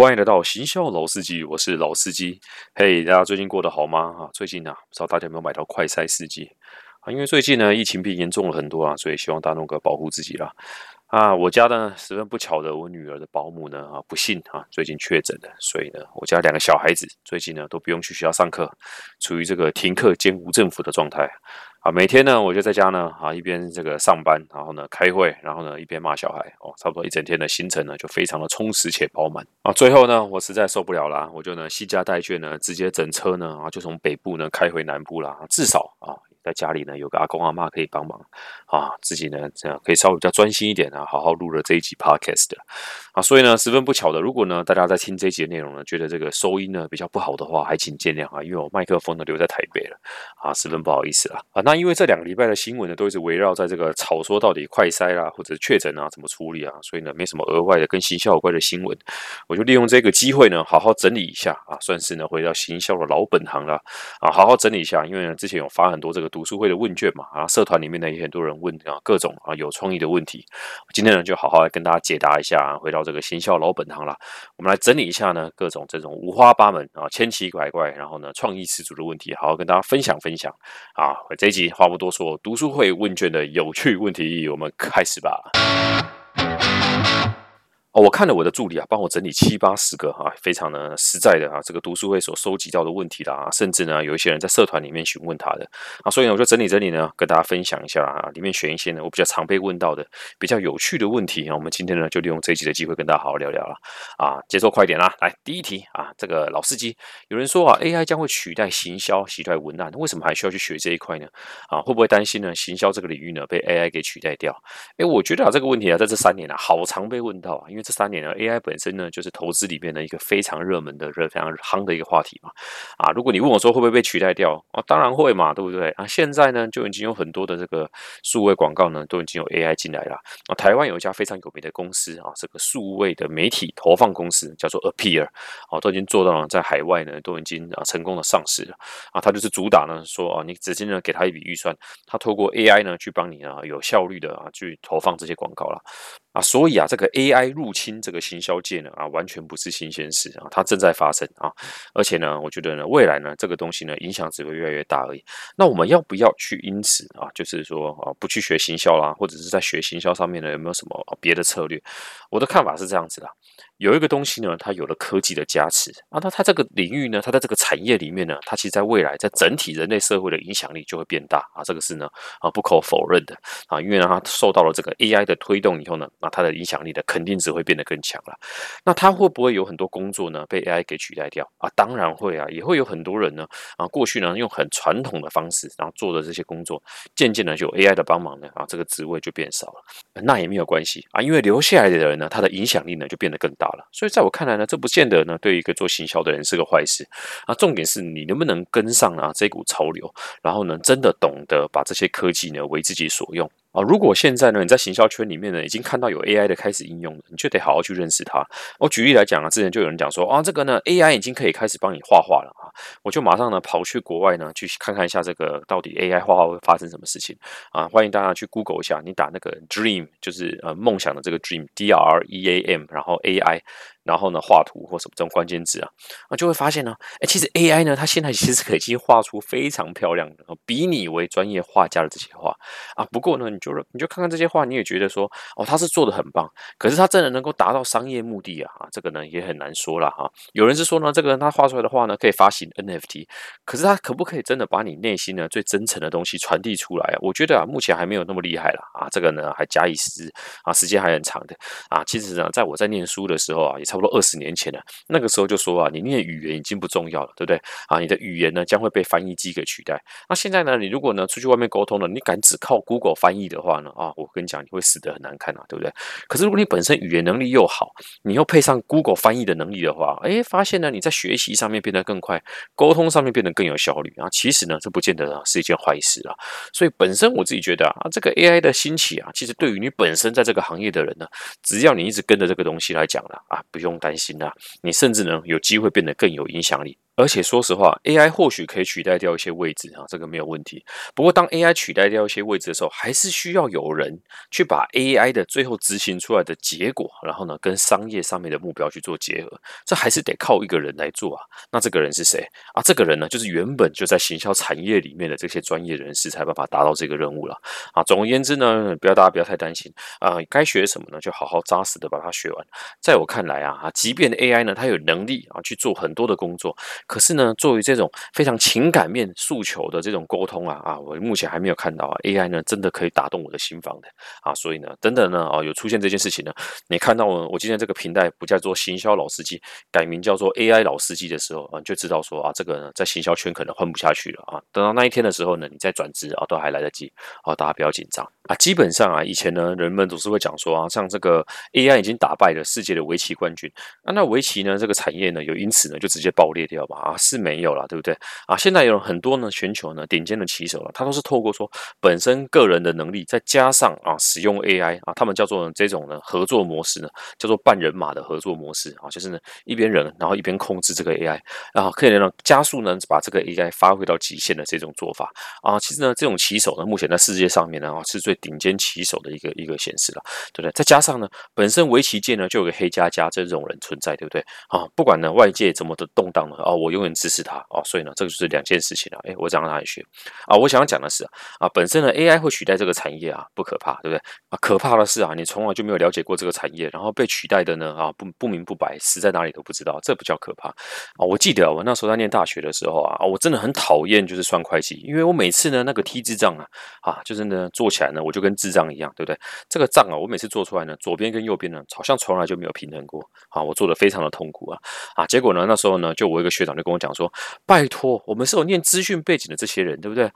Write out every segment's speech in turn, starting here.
欢迎来到行销老司机，我是老司机。嘿，大家最近过得好吗？啊，最近呢，不知道大家有没有买到快筛试剂啊？因为最近呢，疫情变严重了很多啊，所以希望大家能够保护自己啦。啊，我家呢，十分不巧的，我女儿的保姆呢，啊，不幸啊，最近确诊了，所以呢，我家两个小孩子最近呢，都不用去学校上课，处于这个停课兼无政府的状态。啊，每天呢，我就在家呢，啊，一边这个上班，然后呢开会，然后呢一边骂小孩，哦，差不多一整天的行程呢，就非常的充实且饱满。啊，最后呢，我实在受不了啦，我就呢惜家带眷呢，直接整车呢，啊，就从北部呢开回南部啦，至少啊。在家里呢，有个阿公阿妈可以帮忙啊，自己呢这样可以稍微比较专心一点啊，好好录了这一集 podcast 啊，所以呢，十分不巧的，如果呢大家在听这一集的内容呢，觉得这个收音呢比较不好的话，还请见谅啊，因为我麦克风呢留在台北了啊，十分不好意思啊啊。那因为这两个礼拜的新闻呢，都一直围绕在这个吵说到底快筛啦，或者确诊啊怎么处理啊，所以呢没什么额外的跟行销有关的新闻，我就利用这个机会呢，好好整理一下啊，算是呢回到行销的老本行了啊，好好整理一下，因为呢之前有发很多这个读书会的问卷嘛。啊，社团里面呢也很多人问啊，各种啊有创意的问题。今天呢就好好来跟大家解答一下。回到这个行销老本行了，我们来整理一下呢各种这种五花八门啊千奇百怪，然后呢创意十足的问题，好好跟大家分享分享。啊，这一集话不多说，读书会问卷的有趣问题，我们开始吧。我看了我的助理啊，帮我整理七八十个啊，非常的实在的啊，这个读书会所收集到的问题啦，甚至呢，有一些人在社团里面询问他的啊，所以呢，我就整理整理呢，跟大家分享一下啊，里面选一些呢，我比较常被问到的比较有趣的问题啊，我们今天呢，就利用这一集的机会跟大家好好聊聊了啊，节奏快点啦，来第一题啊，这个老司机，有人说啊，AI 将会取代行销、取代文案，为什么还需要去学这一块呢？啊，会不会担心呢，行销这个领域呢被 AI 给取代掉？哎，我觉得啊，这个问题啊，在这三年啊，好常被问到啊，因为这三年呢，AI 本身呢就是投资里面的一个非常热门的、热非常夯的一个话题嘛。啊，如果你问我说会不会被取代掉啊，当然会嘛，对不对啊？现在呢就已经有很多的这个数位广告呢都已经有 AI 进来了啊。台湾有一家非常有名的公司啊，这个数位的媒体投放公司叫做 Appear，啊，都已经做到了在海外呢都已经啊成功的上市了啊。它就是主打呢说啊，你直接呢给他一笔预算，他透过 AI 呢去帮你啊有效率的啊去投放这些广告了。啊，所以啊，这个 AI 入侵这个行销界呢，啊，完全不是新鲜事啊，它正在发生啊，而且呢，我觉得呢，未来呢，这个东西呢，影响只会越来越大而已。那我们要不要去因此啊，就是说啊，不去学行销啦，或者是在学行销上面呢，有没有什么别的策略？我的看法是这样子的。有一个东西呢，它有了科技的加持啊，那它这个领域呢，它在这个产业里面呢，它其实在未来在整体人类社会的影响力就会变大啊，这个是呢啊不可否认的啊，因为呢它受到了这个 AI 的推动以后呢，那它的影响力的肯定只会变得更强了。那它会不会有很多工作呢被 AI 给取代掉啊？当然会啊，也会有很多人呢啊，过去呢用很传统的方式然后做的这些工作，渐渐的有 AI 的帮忙呢啊，这个职位就变少了。那也没有关系啊，因为留下来的人呢，他的影响力呢就变得更大。了所以，在我看来呢，这不见得呢对一个做行销的人是个坏事啊。重点是你能不能跟上啊这股潮流，然后呢，真的懂得把这些科技呢为自己所用。啊，如果现在呢，你在行销圈里面呢，已经看到有 AI 的开始应用了，你就得好好去认识它。我举例来讲啊，之前就有人讲说啊，这个呢，AI 已经可以开始帮你画画了啊，我就马上呢跑去国外呢去看看一下这个到底 AI 画画会发生什么事情啊。欢迎大家去 Google 一下，你打那个 Dream，就是呃梦想的这个 Dream，D R E A M，然后 AI。然后呢，画图或什么这种关键字啊，啊，就会发现呢，哎，其实 AI 呢，它现在其实可以画出非常漂亮的，比你为专业画家的这些画啊。不过呢，你就你就看看这些画，你也觉得说，哦，他是做的很棒。可是他真的能够达到商业目的啊？啊，这个呢也很难说了哈。有人是说呢，这个人他画出来的画呢，可以发行 NFT，可是他可不可以真的把你内心呢最真诚的东西传递出来啊？我觉得啊，目前还没有那么厉害了啊。这个呢还假以时啊，时间还很长的啊。其实呢，在我在念书的时候啊，也差。不多二十年前了，那个时候就说啊，你念语言已经不重要了，对不对啊？你的语言呢将会被翻译机给取代。那现在呢，你如果呢出去外面沟通了，你敢只靠 Google 翻译的话呢，啊，我跟你讲，你会死得很难看啊，对不对？可是如果你本身语言能力又好，你又配上 Google 翻译的能力的话，哎，发现呢你在学习上面变得更快，沟通上面变得更有效率啊。其实呢，这不见得啊是一件坏事啊。所以本身我自己觉得啊，这个 AI 的兴起啊，其实对于你本身在这个行业的人呢，只要你一直跟着这个东西来讲了啊，不用担心啦，你甚至呢有机会变得更有影响力。而且说实话，AI 或许可以取代掉一些位置啊，这个没有问题。不过当 AI 取代掉一些位置的时候，还是需要有人去把 AI 的最后执行出来的结果，然后呢跟商业上面的目标去做结合，这还是得靠一个人来做啊。那这个人是谁啊？这个人呢，就是原本就在行销产业里面的这些专业人士才办法达到这个任务了啊。总而言之呢，不要大家不要太担心啊，该学什么呢，就好好扎实的把它学完。在我看来啊，啊，即便 AI 呢，它有能力啊去做很多的工作。可是呢，作为这种非常情感面诉求的这种沟通啊啊，我目前还没有看到啊，AI 呢真的可以打动我的心房的啊，所以呢，等等呢啊，有出现这件事情呢，你看到我我今天这个平台不叫做行销老司机，改名叫做 AI 老司机的时候啊，就知道说啊，这个呢在行销圈可能混不下去了啊，等到那一天的时候呢，你再转职啊，都还来得及啊，大家不要紧张啊。基本上啊，以前呢，人们总是会讲说啊，像这个 AI 已经打败了世界的围棋冠军啊，那围棋呢这个产业呢，有因此呢就直接爆裂掉吧。啊，是没有了，对不对？啊，现在有很多呢，全球呢顶尖的棋手了，他都是透过说本身个人的能力，再加上啊使用 AI 啊，他们叫做这种呢合作模式呢，叫做半人马的合作模式啊，就是呢一边人，然后一边控制这个 AI，然后可以让加速呢把这个 AI 发挥到极限的这种做法啊，其实呢这种棋手呢，目前在世界上面呢啊是最顶尖棋手的一个一个显示了，对不对？再加上呢本身围棋界呢就有个黑加加这种人存在，对不对？啊，不管呢外界怎么的动荡呢，啊我。我永远支持他哦，所以呢，这个就是两件事情了。哎，我讲到哪里去啊？我想要讲的是啊，本身呢，AI 会取代这个产业啊，不可怕，对不对啊？可怕的是啊，你从来就没有了解过这个产业，然后被取代的呢啊，不不明不白，死在哪里都不知道，这不叫可怕啊！我记得我那时候在念大学的时候啊，我真的很讨厌就是算会计，因为我每次呢那个 T 字账啊啊，就是呢做起来呢，我就跟智障一样，对不对？这个账啊，我每次做出来呢，左边跟右边呢，好像从来就没有平衡过啊，我做的非常的痛苦啊啊！结果呢，那时候呢，就我一个学长。跟我讲说，拜托，我们是有念资讯背景的这些人，对不对？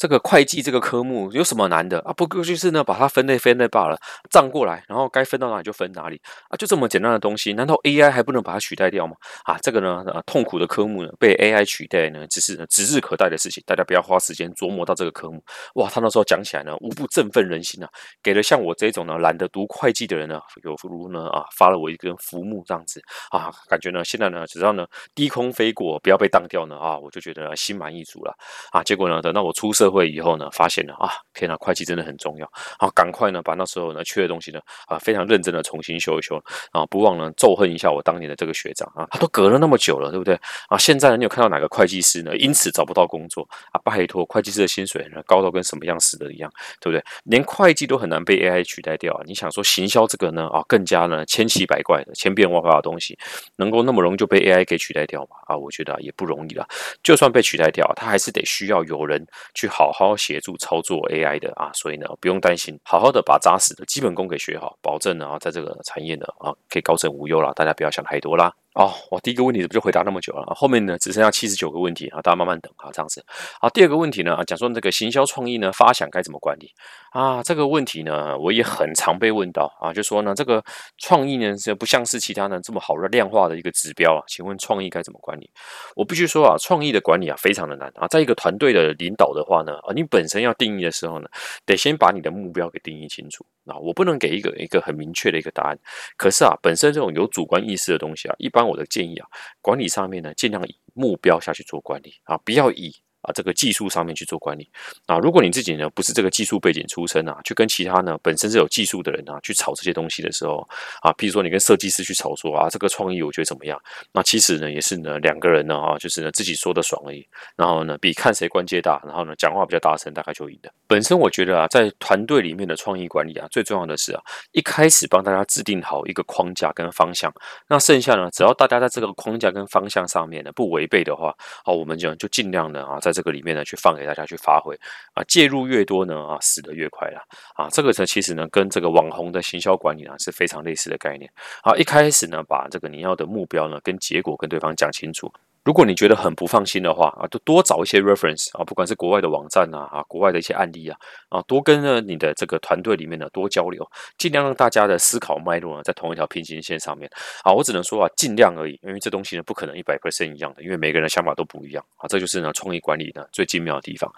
这个会计这个科目有什么难的啊？不过就是呢，把它分类分类罢了，账过来，然后该分到哪里就分哪里啊，就这么简单的东西，难道 AI 还不能把它取代掉吗？啊，这个呢，啊痛苦的科目呢，被 AI 取代呢，只是指日可待的事情，大家不要花时间琢磨到这个科目。哇，他那时候讲起来呢，无不振奋人心啊，给了像我这种呢懒得读会计的人呢，有如呢啊，发了我一根浮木这样子啊，感觉呢，现在呢，只要呢低空飞过，不要被当掉呢啊，我就觉得心满意足了啊。结果呢，等到我出社会以后呢，发现了啊，天呐，会计真的很重要啊！赶快呢，把那时候呢缺的东西呢啊，非常认真的重新修一修啊，不忘呢咒恨一下我当年的这个学长啊，他都隔了那么久了，对不对啊？现在呢，你有看到哪个会计师呢，因此找不到工作啊？拜托，会计师的薪水呢高到跟什么样似的一样，对不对？连会计都很难被 AI 取代掉啊！你想说行销这个呢啊，更加呢千奇百怪的、千变万化的东西，能够那么容易就被 AI 给取代掉吗？啊，我觉得也不容易了。就算被取代掉，他还是得需要有人去好好。协助操作 AI 的啊，所以呢不用担心，好好的把扎实的基本功给学好，保证呢啊在这个产业呢啊可以高枕无忧了，大家不要想太多啦。哦，我第一个问题不就回答那么久了？后面呢只剩下七十九个问题啊，大家慢慢等啊，这样子。好，第二个问题呢啊，讲说这个行销创意呢发想该怎么管理啊？这个问题呢我也很常被问到啊，就说呢这个创意呢是不像是其他呢这么好的量化的一个指标啊，请问创意该怎么管理？我必须说啊，创意的管理啊非常的难啊，在一个团队的领导的话呢啊，你本身要定义的时候呢，得先把你的目标给定义清楚啊，我不能给一个一个很明确的一个答案。可是啊，本身这种有主观意识的东西啊，一般。我的建议啊，管理上面呢，尽量以目标下去做管理啊，不要以。啊，这个技术上面去做管理啊。如果你自己呢不是这个技术背景出身啊，去跟其他呢本身是有技术的人啊去炒这些东西的时候啊，比如说你跟设计师去炒作啊，这个创意我觉得怎么样？那其实呢也是呢两个人呢啊，就是呢自己说的爽而已。然后呢比看谁关节大，然后呢讲话比较大声，大概就赢的。本身我觉得啊，在团队里面的创意管理啊，最重要的是啊，一开始帮大家制定好一个框架跟方向。那剩下呢，只要大家在这个框架跟方向上面呢不违背的话，好，我们就就尽量的啊在。在这个里面呢，去放给大家去发挥啊，介入越多呢啊，死的越快了啊。这个呢，其实呢，跟这个网红的行销管理呢是非常类似的概念啊。一开始呢，把这个你要的目标呢跟结果跟对方讲清楚。如果你觉得很不放心的话啊，就多找一些 reference 啊，不管是国外的网站啊啊，国外的一些案例啊啊，多跟呢你的这个团队里面呢多交流，尽量让大家的思考脉络呢在同一条平行线上面啊。我只能说啊，尽量而已，因为这东西呢不可能一百 percent 一样的，因为每个人的想法都不一样啊。这就是呢创意管理呢最精妙的地方。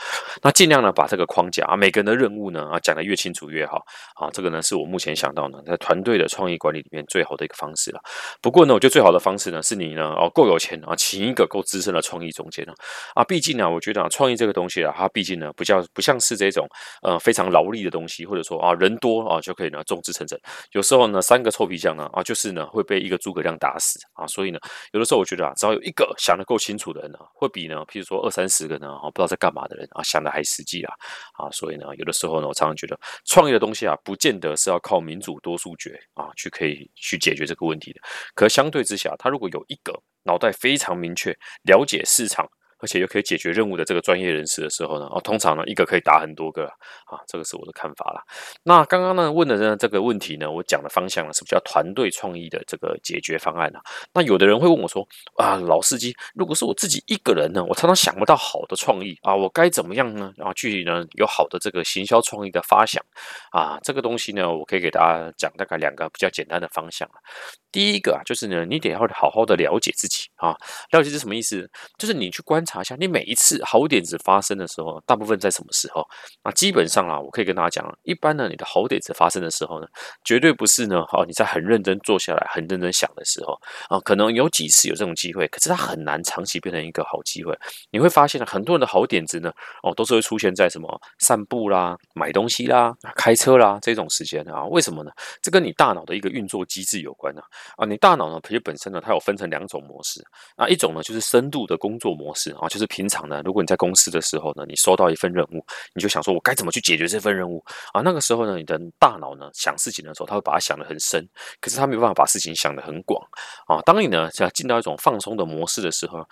那尽量呢把这个框架啊，每个人的任务呢啊讲得越清楚越好啊。这个呢是我目前想到呢在团队的创意管理里面最好的一个方式了。不过呢，我觉得最好的方式呢是你呢哦够有钱啊，请。一个够资深的创意总监呢？啊，毕竟呢，我觉得啊，创意这个东西啊，它毕竟呢，不叫不像是这种呃非常劳力的东西，或者说啊人多啊就可以呢众志成城。有时候呢，三个臭皮匠呢啊，就是呢会被一个诸葛亮打死啊。所以呢，有的时候我觉得啊，只要有一个想得够清楚的人呢，会比呢，譬如说二三十个呢啊不知道在干嘛的人啊想的还实际啊啊。所以呢，有的时候呢，我常常觉得创业的东西啊，不见得是要靠民主多数决啊去可以去解决这个问题的。可相对之下，他如果有一个脑袋非常明确，了解市场。而且又可以解决任务的这个专业人士的时候呢，哦，通常呢一个可以打很多个啊，这个是我的看法啦。那刚刚呢问的呢这个问题呢，我讲的方向呢是比较团队创意的这个解决方案啊。那有的人会问我说啊，老司机，如果是我自己一个人呢，我常常想不到好的创意啊，我该怎么样呢？啊，具体呢有好的这个行销创意的发想啊，这个东西呢，我可以给大家讲大概两个比较简单的方向第一个啊，就是呢，你得要好好的了解自己啊，了解是什么意思？就是你去观察一下，你每一次好点子发生的时候，大部分在什么时候？啊，基本上啊，我可以跟大家讲，一般呢，你的好点子发生的时候呢，绝对不是呢，哦，你在很认真坐下来、很认真想的时候啊，可能有几次有这种机会，可是它很难长期变成一个好机会。你会发现呢，很多人的好点子呢，哦，都是会出现在什么散步啦、买东西啦、开车啦这种时间啊？为什么呢？这跟你大脑的一个运作机制有关呢。啊，你大脑呢，其实本身呢，它有分成两种模式那，一种呢就是深度的工作模式啊，就是平常呢，如果你在公司的时候呢，你收到一份任务，你就想说我该怎么去解决这份任务啊，那个时候呢，你的大脑呢想事情的时候，它会把它想得很深，可是它没有办法把事情想得很广啊。当你呢想进到一种放松的模式的时候。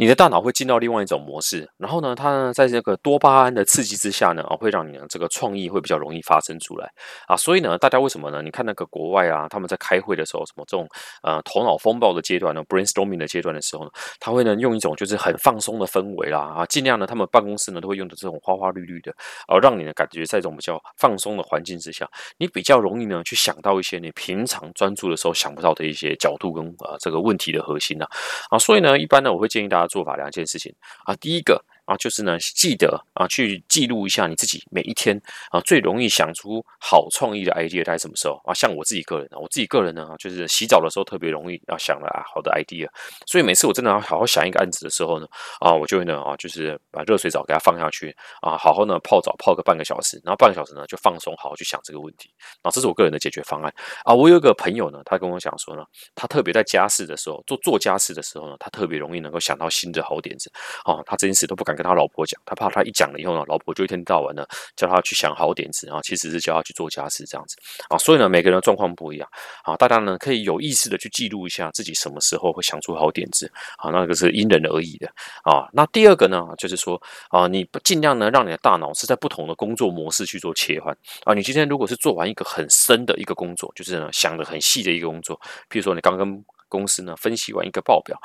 你的大脑会进到另外一种模式，然后呢，它呢在这个多巴胺的刺激之下呢，啊，会让你的这个创意会比较容易发生出来啊。所以呢，大家为什么呢？你看那个国外啊，他们在开会的时候，什么这种呃头脑风暴的阶段呢，brainstorming 的阶段的时候呢，他会呢用一种就是很放松的氛围啦啊，尽量呢他们办公室呢都会用的这种花花绿绿的，而让你呢感觉在这种比较放松的环境之下，你比较容易呢去想到一些你平常专注的时候想不到的一些角度跟啊这个问题的核心呢啊。所以呢，一般呢我会建议大家。做法两件事情啊，第一个。啊，就是呢，记得啊，去记录一下你自己每一天啊，最容易想出好创意的 idea 在什么时候啊？像我自己个人啊，我自己个人呢，就是洗澡的时候特别容易要想了啊好的 idea，所以每次我真的要好好想一个案子的时候呢，啊，我就会呢啊，就是把热水澡给它放下去啊，好好呢泡澡泡个半个小时，然后半个小时呢就放松，好好去想这个问题。啊，这是我个人的解决方案啊。我有一个朋友呢，他跟我讲说呢，他特别在家事的时候做做家事的时候呢，他特别容易能够想到新的好点子啊，他这件事都不敢跟他老婆讲，他。怕他一讲了以后呢，老婆就一天到晚呢叫他去想好点子啊，其实是叫他去做家事这样子啊，所以呢，每个人的状况不一样啊，大家呢可以有意识的去记录一下自己什么时候会想出好点子啊，那个是因人而异的啊。那第二个呢，就是说啊，你不尽量呢让你的大脑是在不同的工作模式去做切换啊。你今天如果是做完一个很深的一个工作，就是呢想的很细的一个工作，比如说你刚跟。公司呢分析完一个报表，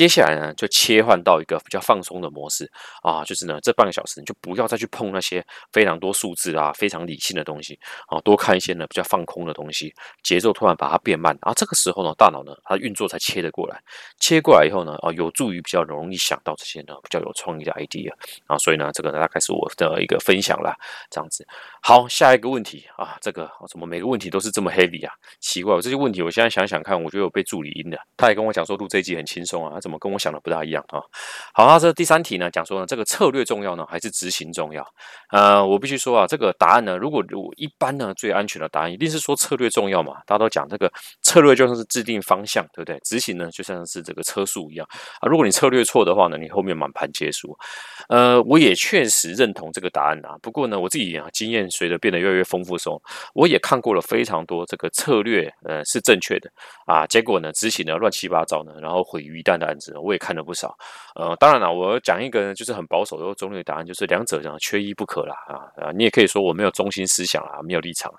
接下来呢就切换到一个比较放松的模式啊，就是呢这半个小时你就不要再去碰那些非常多数字啊、非常理性的东西啊，多看一些呢比较放空的东西，节奏突然把它变慢啊，这个时候呢大脑呢它运作才切得过来，切过来以后呢啊有助于比较容易想到这些呢比较有创意的 idea 啊，所以呢这个大概是我的一个分享啦，这样子。好，下一个问题啊，这个怎么每个问题都是这么 heavy 啊？奇怪，我这些问题我现在想想看，我觉得有被助理阴了。他也跟我讲说录这一集很轻松啊，他怎么跟我想的不大一样啊？好，那这第三题呢，讲说呢，这个策略重要呢，还是执行重要？呃，我必须说啊，这个答案呢，如果如一般呢，最安全的答案一定是说策略重要嘛。大家都讲这个策略就像是制定方向，对不对？执行呢就像是这个车速一样啊。如果你策略错的话呢，你后面满盘皆输。呃，我也确实认同这个答案啊。不过呢，我自己啊经验随着变得越来越丰富的时候，我也看过了非常多这个策略呃是正确的啊，结果呢执行。呢乱七八糟呢，然后毁于一旦的案子，我也看了不少。呃，当然了，我讲一个就是很保守的中立的答案，就是两者这样缺一不可啦。啊啊，你也可以说我没有中心思想啊，没有立场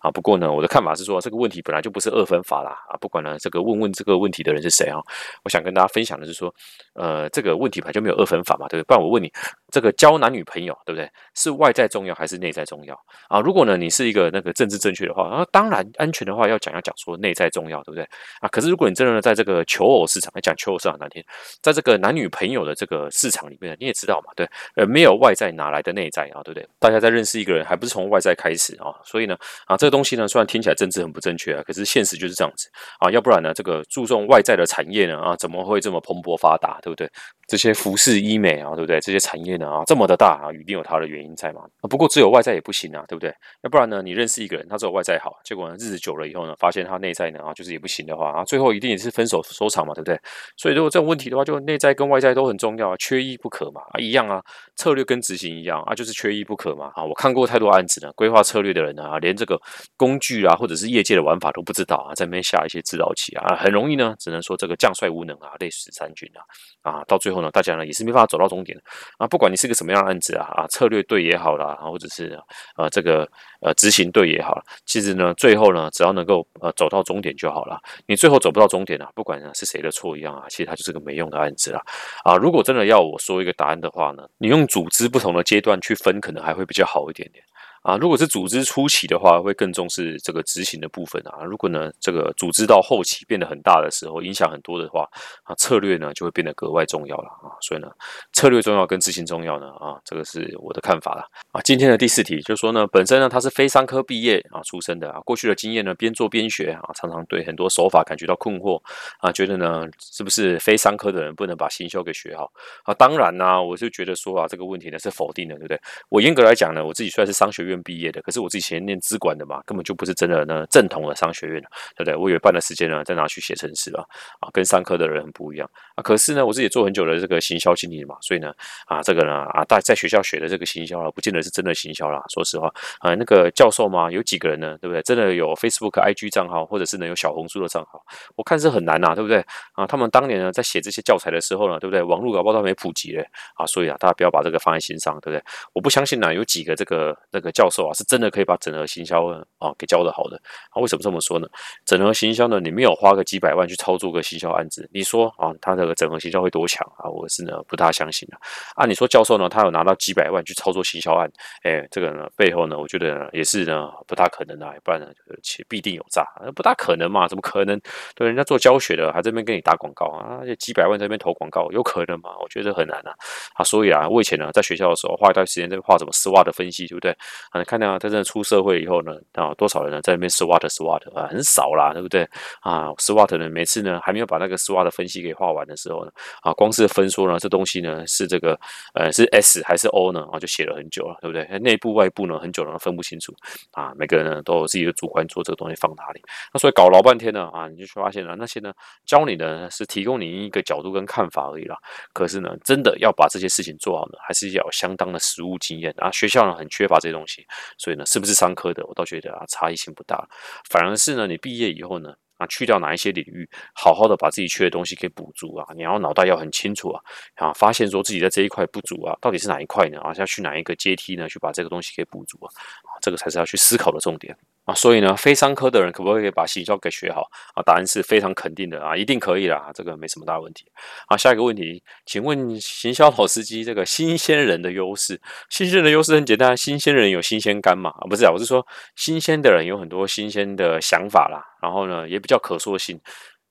啊。不过呢，我的看法是说，这个问题本来就不是二分法好啦啊。不管呢，这个问问这个问题的人是谁啊，我想跟大家分享的是说，呃，这个问题本来就没有二分法嘛，对不对？不然我问你，这个交男女朋友，对不对？是外在重要还是内在重要啊？如果呢，你是一个那个政治正确的话，啊，当然安全的话要讲要讲说内在重要，对不对？啊，可是如果你真的在这个求偶市场来讲求偶市场难听，在这个男女朋友的这个市场里面，你也知道嘛，对，呃，没有外在哪来的内在啊，对不对？大家在认识一个人还不是从外在开始啊？所以呢，啊，这个东西呢，虽然听起来政治很不正确啊，可是现实就是这样子啊，要不然呢，这个注重外在的产业呢，啊，怎么会这么蓬勃发达，对不对？这些服饰医美啊，对不对？这些产业呢啊，这么的大啊，一定有它的原因在嘛。不过只有外在也不行啊，对不对？要不然呢，你认识一个人，他只有外在好，结果呢，日子久了以后呢，发现他内在呢啊，就是也不行的话啊，最后一定也是分手收场嘛，对不对？所以如果这种问题的话，就内在跟外在都很重要啊，缺一不可嘛啊，一样啊，策略跟执行一样啊，就是缺一不可嘛啊。我看过太多案子了，规划策略的人呢啊，连这个工具啊，或者是业界的玩法都不知道啊，在那边下一些指导棋啊，很容易呢，只能说这个将帅无能啊，累死三军啊啊，到最后呢，大家呢也是没办法。走到终点啊！不管你是个什么样的案子啊啊，策略队也好啦，或者是呃这个呃执行队也好，其实呢，最后呢，只要能够呃走到终点就好了。你最后走不到终点啊，不管是谁的错一样啊，其实它就是个没用的案子啦啊！如果真的要我说一个答案的话呢，你用组织不同的阶段去分，可能还会比较好一点点。啊，如果是组织初期的话，会更重视这个执行的部分啊。如果呢，这个组织到后期变得很大的时候，影响很多的话，啊，策略呢就会变得格外重要了啊。所以呢，策略重要跟执行重要呢，啊，这个是我的看法了啊。今天的第四题就说呢，本身呢他是非商科毕业啊出身的啊，过去的经验呢边做边学啊，常常对很多手法感觉到困惑啊，觉得呢是不是非商科的人不能把行销给学好啊？当然呢，我就觉得说啊，这个问题呢是否定的，对不对？我严格来讲呢，我自己虽然是商学院。院毕业的，可是我自己以前念资管的嘛，根本就不是真的呢正统的商学院，对不对？我有一半的时间呢，在拿去写程式了啊，跟商科的人很不一样啊。可是呢，我自己做很久的这个行销经理嘛，所以呢，啊，这个呢，啊，大在学校学的这个行销啊，不见得是真的行销啦。说实话，啊，那个教授嘛，有几个人呢，对不对？真的有 Facebook、IG 账号，或者是呢有小红书的账号，我看是很难呐，对不对？啊，他们当年呢在写这些教材的时候呢，对不对？网络搞不好都没普及嘞啊，所以啊，大家不要把这个放在心上，对不对？我不相信呢，有几个这个那个教授啊，是真的可以。把整合行销啊给教的好的啊，为什么这么说呢？整合行销呢，你没有花个几百万去操作个行销案子，你说啊，他这个整合行销会多强啊？我是呢不大相信的啊。你说教授呢，他有拿到几百万去操作行销案，哎，这个呢背后呢，我觉得也是呢不大可能的，不然呢且必定有诈，不大可能嘛？怎么可能？对，人家做教学的还这边跟你打广告啊，几百万这边投广告，有可能吗？我觉得很难啊。啊，所以啊，我以前呢在学校的时候花一段时间在画什么丝袜的分析，对不对？啊，看到他真的出。社会以后呢，啊，多少人呢在那边 SWOT SWOT 啊，很少啦，对不对啊？SWOT 呢，每次呢还没有把那个 SWOT 分析给画完的时候呢，啊，光是分说呢，这东西呢是这个呃是 S 还是 O 呢？啊，就写了很久了，对不对？内部外部呢，很久了分不清楚啊。每个人呢都有自己的主观，做这个东西放哪里？那所以搞老半天呢，啊，你就发现了那些呢教你的是提供你一个角度跟看法而已啦。可是呢，真的要把这些事情做好呢，还是要有相当的实务经验啊。学校呢很缺乏这些东西，所以呢，是不是？是商科的，我倒觉得啊，差异性不大。反而是呢，你毕业以后呢，啊，去掉哪一些领域，好好的把自己缺的东西给补足啊。你要脑袋要很清楚啊，啊，发现说自己在这一块不足啊，到底是哪一块呢？啊，要去哪一个阶梯呢？去把这个东西给补足啊，啊，这个才是要去思考的重点。啊，所以呢，非商科的人可不可以把行销给学好啊？答案是非常肯定的啊，一定可以啦，这个没什么大问题。啊，下一个问题，请问行销老司机，这个新鲜人的优势，新鲜人的优势很简单，新鲜人有新鲜感嘛？啊，不是啊，我是说新鲜的人有很多新鲜的想法啦，然后呢，也比较可塑性。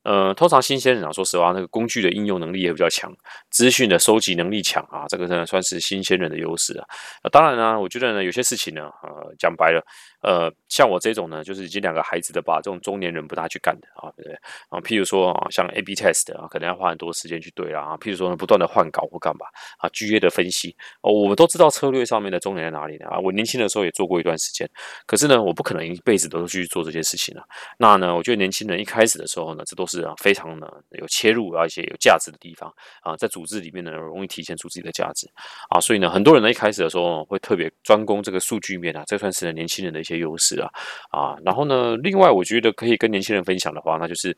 呃，通常新鲜人啊，说实话，那个工具的应用能力也比较强，资讯的收集能力强啊，这个呢算是新鲜人的优势啊。当然呢，我觉得呢，有些事情呢，呃，讲白了。呃，像我这种呢，就是已经两个孩子的吧，这种中年人不大去干的啊，对不对？啊，譬如说啊，像 A/B test 啊，可能要花很多时间去对啦啊。譬如说呢，不断的换稿或干嘛啊，GA 的分析哦，我们都知道策略上面的重点在哪里呢啊。我年轻的时候也做过一段时间，可是呢，我不可能一辈子都去做这些事情了。那呢，我觉得年轻人一开始的时候呢，这都是是啊非常呢有切入啊，一些有价值的地方啊，在组织里面呢容易体现出自己的价值啊。所以呢，很多人呢一开始的时候会特别专攻这个数据面啊，这算是年轻人的一些优势啊啊，然后呢，另外我觉得可以跟年轻人分享的话，那就是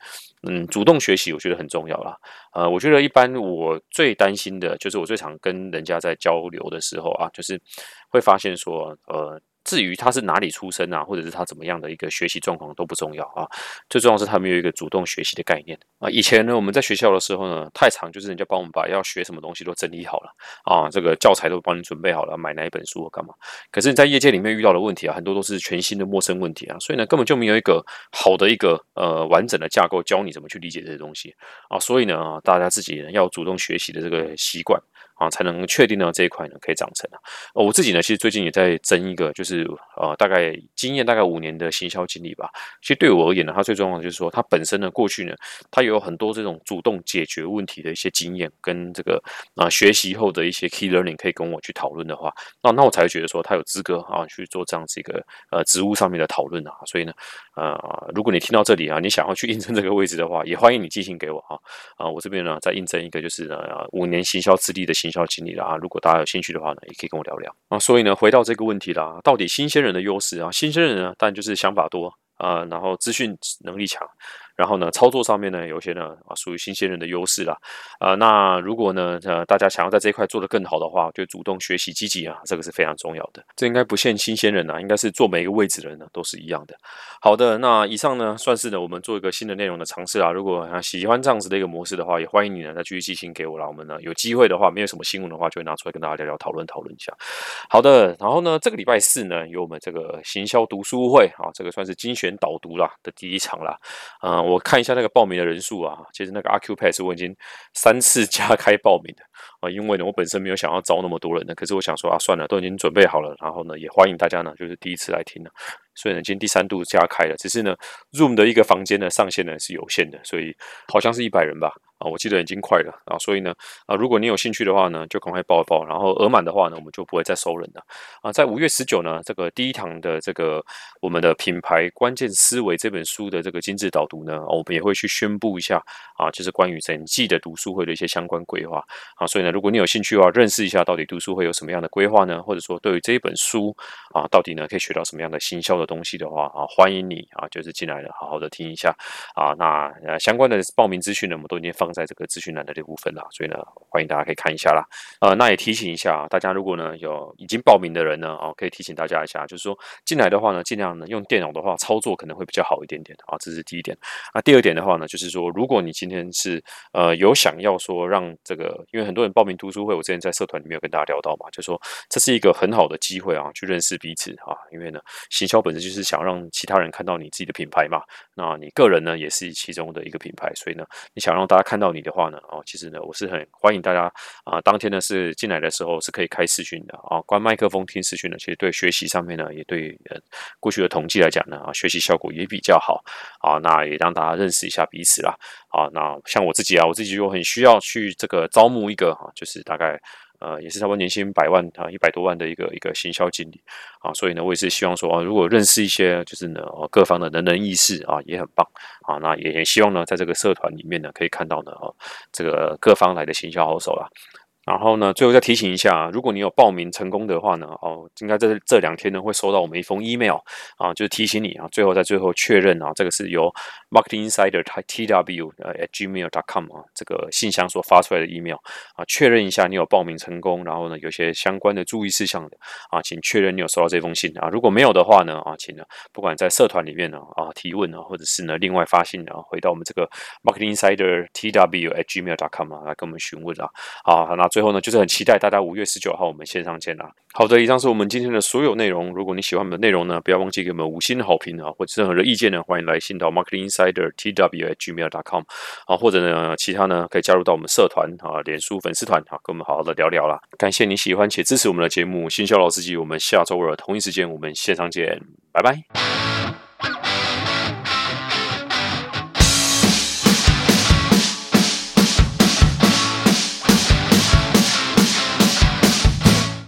嗯，主动学习，我觉得很重要啦。呃，我觉得一般我最担心的就是我最常跟人家在交流的时候啊，就是会发现说，呃。至于他是哪里出生啊，或者是他怎么样的一个学习状况都不重要啊，最重要是他们有一个主动学习的概念啊。以前呢，我们在学校的时候呢，太长就是人家帮我们把要学什么东西都整理好了啊，这个教材都帮你准备好了，买哪一本书干嘛。可是你在业界里面遇到的问题啊，很多都是全新的陌生问题啊，所以呢，根本就没有一个好的一个呃完整的架构教你怎么去理解这些东西啊。所以呢，大家自己要主动学习的这个习惯。啊，才能确定呢这一块呢可以长成啊。我自己呢，其实最近也在争一个，就是呃，大概经验大概五年的行销经理吧。其实对我而言呢，它最重要的就是说，它本身呢过去呢，它有很多这种主动解决问题的一些经验，跟这个啊学习后的一些 key learning 可以跟我去讨论的话，那那我才会觉得说，他有资格啊去做这样子一个呃职务上面的讨论啊。所以呢，呃，如果你听到这里啊，你想要去应征这个位置的话，也欢迎你寄信给我啊。啊，我这边呢再应征一个就是呃五年行销资历的行。营销经理了啊，如果大家有兴趣的话呢，也可以跟我聊聊啊。所以呢，回到这个问题啦，到底新鲜人的优势啊，新鲜人呢，当然就是想法多啊，然后资讯能力强。然后呢，操作上面呢，有些呢啊，属于新鲜人的优势啦。啊，那如果呢，呃，大家想要在这一块做得更好的话，就主动学习、积极啊，这个是非常重要的。这应该不限新鲜人呐，应该是做每一个位置的人呢都是一样的。好的，那以上呢，算是呢我们做一个新的内容的尝试啊。如果喜欢这样子的一个模式的话，也欢迎你呢再继续寄信给我啦。我们呢有机会的话，没有什么新闻的话，就会拿出来跟大家聊聊、讨论讨论一下。好的，然后呢，这个礼拜四呢，有我们这个行销读书会啊，这个算是精选导读啦的第一场啦。嗯，我看一下那个报。名的人数啊，其实那个阿 Q Pass 我已经三次加开报名的啊，因为呢，我本身没有想要招那么多人的，可是我想说啊，算了，都已经准备好了，然后呢，也欢迎大家呢，就是第一次来听了，所以呢，今天第三度加开了，只是呢，Room 的一个房间呢上限呢是有限的，所以好像是一百人吧。啊，我记得已经快了啊，所以呢，啊，如果你有兴趣的话呢，就赶快报一报，然后额满的话呢，我们就不会再收人了。啊，在五月十九呢，这个第一堂的这个我们的品牌关键思维这本书的这个精致导读呢，我们也会去宣布一下啊，就是关于整季的读书会的一些相关规划啊。所以呢，如果你有兴趣的话，认识一下到底读书会有什么样的规划呢？或者说对于这一本书啊，到底呢可以学到什么样的行销的东西的话啊，欢迎你啊，就是进来了，好好的听一下啊。那相关的报名资讯呢，我们都已经放。在这个资讯栏的这部分啦，所以呢，欢迎大家可以看一下啦。呃，那也提醒一下大家，如果呢有已经报名的人呢，哦，可以提醒大家一下，就是说进来的话呢，尽量呢用电脑的话操作可能会比较好一点点啊，这是第一点。那第二点的话呢，就是说，如果你今天是呃有想要说让这个，因为很多人报名读书会，我之前在社团里面有跟大家聊到嘛，就说这是一个很好的机会啊，去认识彼此啊，因为呢，行销本身就是想让其他人看到你自己的品牌嘛，那你个人呢也是其中的一个品牌，所以呢，你想让大家看。到你的话呢，哦，其实呢，我是很欢迎大家啊，当天呢是进来的时候是可以开视讯的啊，关麦克风听视讯呢，其实对学习上面呢，也对呃过去的统计来讲呢，啊，学习效果也比较好啊，那也让大家认识一下彼此啦啊，那像我自己啊，我自己就很需要去这个招募一个哈，就是大概。呃，也是差不多年薪百万啊，一百多万的一个一个行销经理啊，所以呢，我也是希望说啊，如果认识一些就是呢各方的能人异士啊，也很棒啊，那也也希望呢，在这个社团里面呢，可以看到呢，哦，这个各方来的行销好手啦。然后呢，最后再提醒一下，如果你有报名成功的话呢，哦，应该在这两天呢会收到我们一封 email 啊，就是提醒你啊，最后在最后确认啊，这个是由 market insider t w 呃 at gmail dot com 啊这个信箱所发出来的 email 啊，确认一下你有报名成功，然后呢有些相关的注意事项的啊，请确认你有收到这封信啊，如果没有的话呢啊，请呢不管在社团里面呢啊提问呢，或者是呢另外发信啊，回到我们这个 market insider T W at gmail dot com 啊来跟我们询问啊，啊那最。最后呢，就是很期待大家五月十九号我们线上见啦。好的，以上是我们今天的所有内容。如果你喜欢我们的内容呢，不要忘记给我们五星的好评啊，或者任何的意见呢，欢迎来信到 market insider tw at gmail dot com 啊，或者呢，其他呢可以加入到我们社团啊，脸书粉丝团啊，跟我们好好的聊聊啦。感谢你喜欢且支持我们的节目，新肖老司机，我们下周二同一时间我们线上见，拜拜。